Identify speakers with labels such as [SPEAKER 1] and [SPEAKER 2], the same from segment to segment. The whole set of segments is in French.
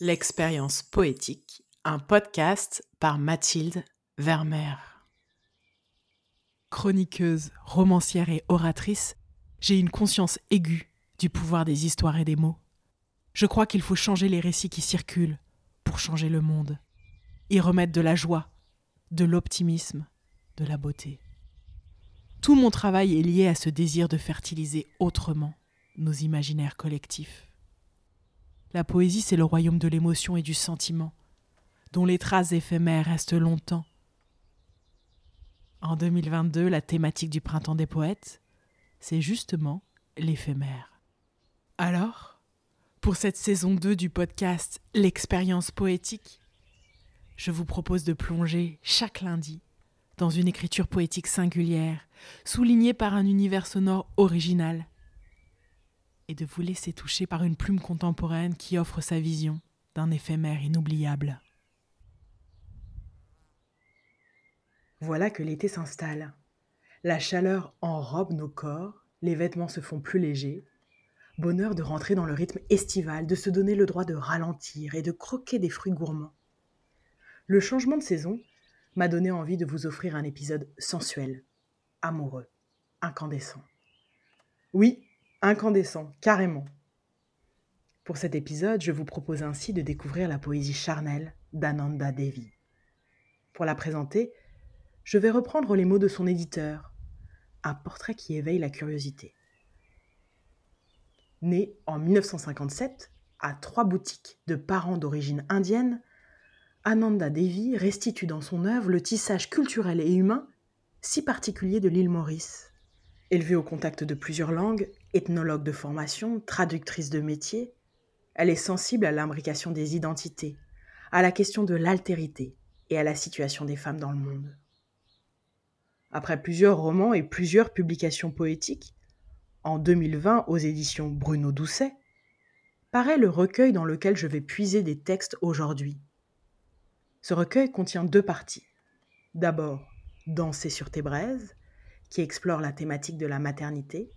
[SPEAKER 1] L'expérience poétique, un podcast par Mathilde Vermeer. Chroniqueuse, romancière et oratrice, j'ai une conscience aiguë du pouvoir des histoires et des mots. Je crois qu'il faut changer les récits qui circulent pour changer le monde, y remettre de la joie, de l'optimisme, de la beauté. Tout mon travail est lié à ce désir de fertiliser autrement nos imaginaires collectifs. La poésie, c'est le royaume de l'émotion et du sentiment, dont les traces éphémères restent longtemps. En 2022, la thématique du printemps des poètes, c'est justement l'éphémère. Alors, pour cette saison 2 du podcast L'expérience poétique, je vous propose de plonger chaque lundi dans une écriture poétique singulière, soulignée par un univers sonore original, et de vous laisser toucher par une plume contemporaine qui offre sa vision d'un éphémère inoubliable.
[SPEAKER 2] Voilà que l'été s'installe. La chaleur enrobe nos corps, les vêtements se font plus légers. Bonheur de rentrer dans le rythme estival, de se donner le droit de ralentir et de croquer des fruits gourmands. Le changement de saison m'a donné envie de vous offrir un épisode sensuel, amoureux, incandescent. Oui, incandescent, carrément. Pour cet épisode, je vous propose ainsi de découvrir la poésie charnelle d'Ananda Devi. Pour la présenter, je vais reprendre les mots de son éditeur, un portrait qui éveille la curiosité. Née en 1957 à trois boutiques de parents d'origine indienne, Ananda Devi restitue dans son œuvre le tissage culturel et humain si particulier de l'île Maurice. Élevée au contact de plusieurs langues, ethnologue de formation, traductrice de métier, elle est sensible à l'imbrication des identités, à la question de l'altérité et à la situation des femmes dans le monde. Après plusieurs romans et plusieurs publications poétiques, en 2020 aux éditions Bruno Doucet, paraît le recueil dans lequel je vais puiser des textes aujourd'hui. Ce recueil contient deux parties. D'abord, Danser sur tes braises, qui explore la thématique de la maternité.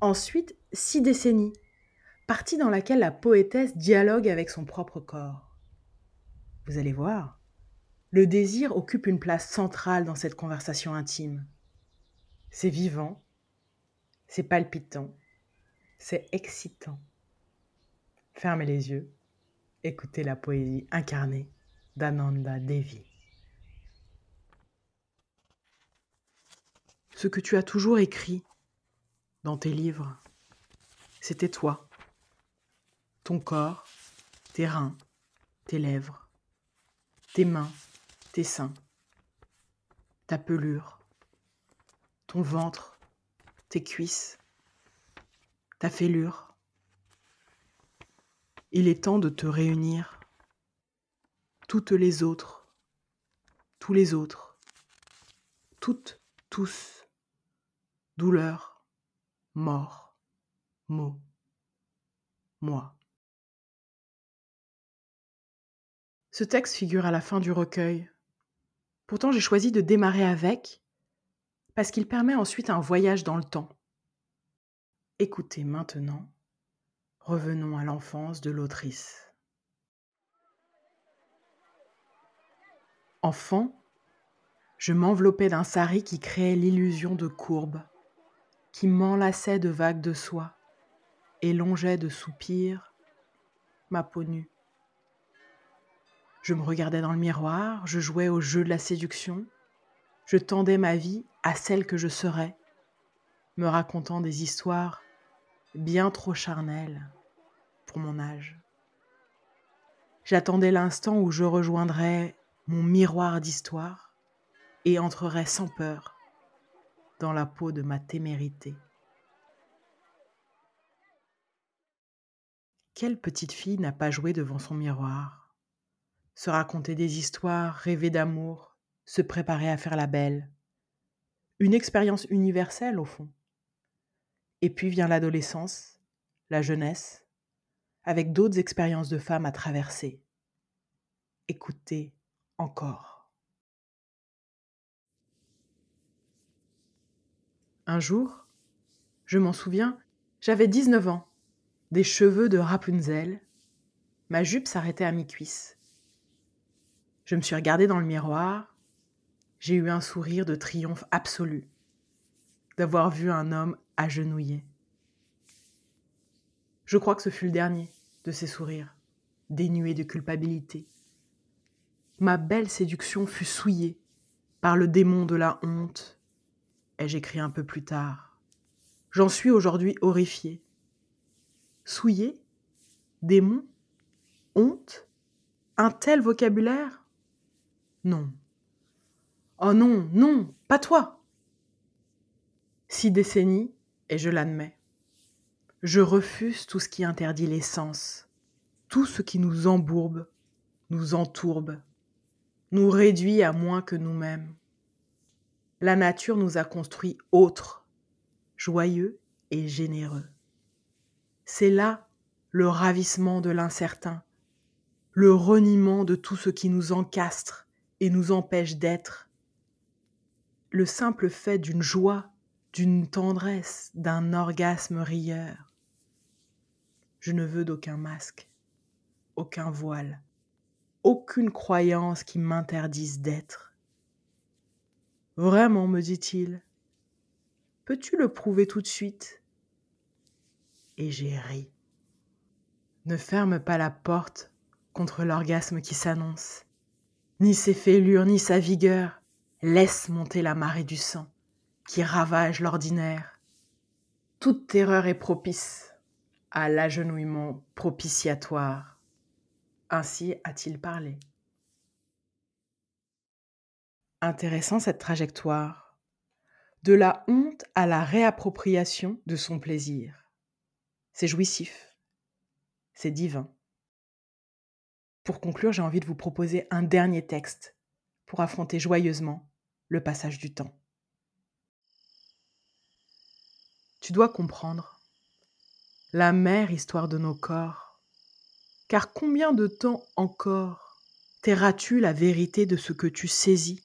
[SPEAKER 2] Ensuite, Six décennies, partie dans laquelle la poétesse dialogue avec son propre corps. Vous allez voir, le désir occupe une place centrale dans cette conversation intime. C'est vivant, c'est palpitant, c'est excitant. Fermez les yeux, écoutez la poésie incarnée d'Ananda Devi. Ce que tu as toujours écrit dans tes livres, c'était toi, ton corps, tes reins, tes lèvres, tes mains, tes seins, ta pelure, ton ventre, tes cuisses, ta fêlure. Il est temps de te réunir. Toutes les autres, tous les autres, toutes, tous, douleur, mort, mot, moi. Ce texte figure à la fin du recueil. Pourtant, j'ai choisi de démarrer avec parce qu'il permet ensuite un voyage dans le temps. Écoutez maintenant, revenons à l'enfance de l'autrice. Enfant, je m'enveloppais d'un sari qui créait l'illusion de courbe, qui m'enlaçait de vagues de soie et longeait de soupirs ma peau nue. Je me regardais dans le miroir, je jouais au jeu de la séduction, je tendais ma vie à celle que je serais, me racontant des histoires bien trop charnelles pour mon âge. J'attendais l'instant où je rejoindrais mon miroir d'histoire et entrerai sans peur dans la peau de ma témérité. Quelle petite fille n'a pas joué devant son miroir, se raconter des histoires, rêver d'amour, se préparer à faire la belle Une expérience universelle au fond. Et puis vient l'adolescence, la jeunesse, avec d'autres expériences de femmes à traverser. Écoutez, encore. Un jour, je m'en souviens, j'avais 19 ans, des cheveux de Rapunzel, Ma jupe s'arrêtait à mi-cuisse. Je me suis regardée dans le miroir. J'ai eu un sourire de triomphe absolu d'avoir vu un homme agenouillé. Je crois que ce fut le dernier de ces sourires, dénués de culpabilité. Ma belle séduction fut souillée par le démon de la honte, ai-je écrit un peu plus tard. J'en suis aujourd'hui horrifié. Souillé Démon Honte Un tel vocabulaire? Non. Oh non, non, pas toi Six décennies, et je l'admets. Je refuse tout ce qui interdit l'essence, tout ce qui nous embourbe, nous entourbe, nous réduit à moins que nous-mêmes. La nature nous a construits autres, joyeux et généreux. C'est là le ravissement de l'incertain, le reniement de tout ce qui nous encastre et nous empêche d'être. Le simple fait d'une joie, d'une tendresse, d'un orgasme rieur. Je ne veux d'aucun masque, aucun voile, aucune croyance qui m'interdise d'être. Vraiment, me dit-il, peux-tu le prouver tout de suite? Et j'ai ri. Ne ferme pas la porte contre l'orgasme qui s'annonce, ni ses fêlures, ni sa vigueur. Laisse monter la marée du sang qui ravage l'ordinaire. Toute terreur est propice à l'agenouillement propitiatoire. Ainsi a-t-il parlé. Intéressant cette trajectoire. De la honte à la réappropriation de son plaisir. C'est jouissif. C'est divin. Pour conclure, j'ai envie de vous proposer un dernier texte pour affronter joyeusement le passage du temps. Tu dois comprendre la mère histoire de nos corps. Car combien de temps encore tairas-tu la vérité de ce que tu saisis?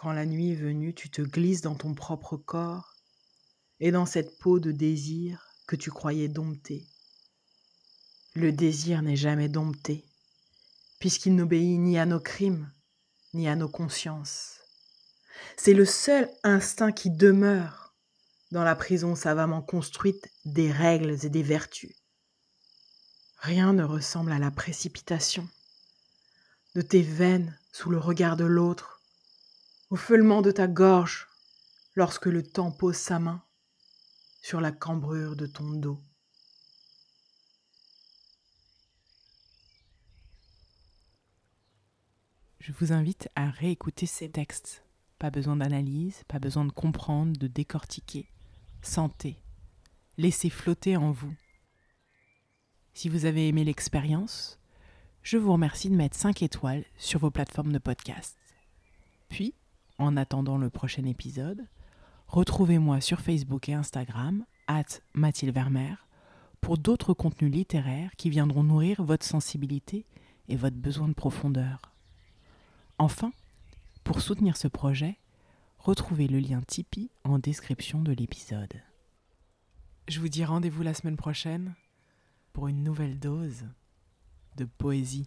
[SPEAKER 2] Quand la nuit est venue, tu te glisses dans ton propre corps et dans cette peau de désir que tu croyais dompter. Le désir n'est jamais dompté, puisqu'il n'obéit ni à nos crimes, ni à nos consciences. C'est le seul instinct qui demeure dans la prison savamment construite des règles et des vertus. Rien ne ressemble à la précipitation de tes veines sous le regard de l'autre, au feulement de ta gorge lorsque le temps pose sa main sur la cambrure de ton dos.
[SPEAKER 1] Je vous invite à réécouter ces textes. Pas besoin d'analyse, pas besoin de comprendre, de décortiquer sentez, laissez flotter en vous. Si vous avez aimé l'expérience, je vous remercie de mettre 5 étoiles sur vos plateformes de podcast. Puis, en attendant le prochain épisode, retrouvez-moi sur Facebook et Instagram, at Mathilde Vermeer, pour d'autres contenus littéraires qui viendront nourrir votre sensibilité et votre besoin de profondeur. Enfin, pour soutenir ce projet, Retrouvez le lien Tipeee en description de l'épisode. Je vous dis rendez-vous la semaine prochaine pour une nouvelle dose de poésie.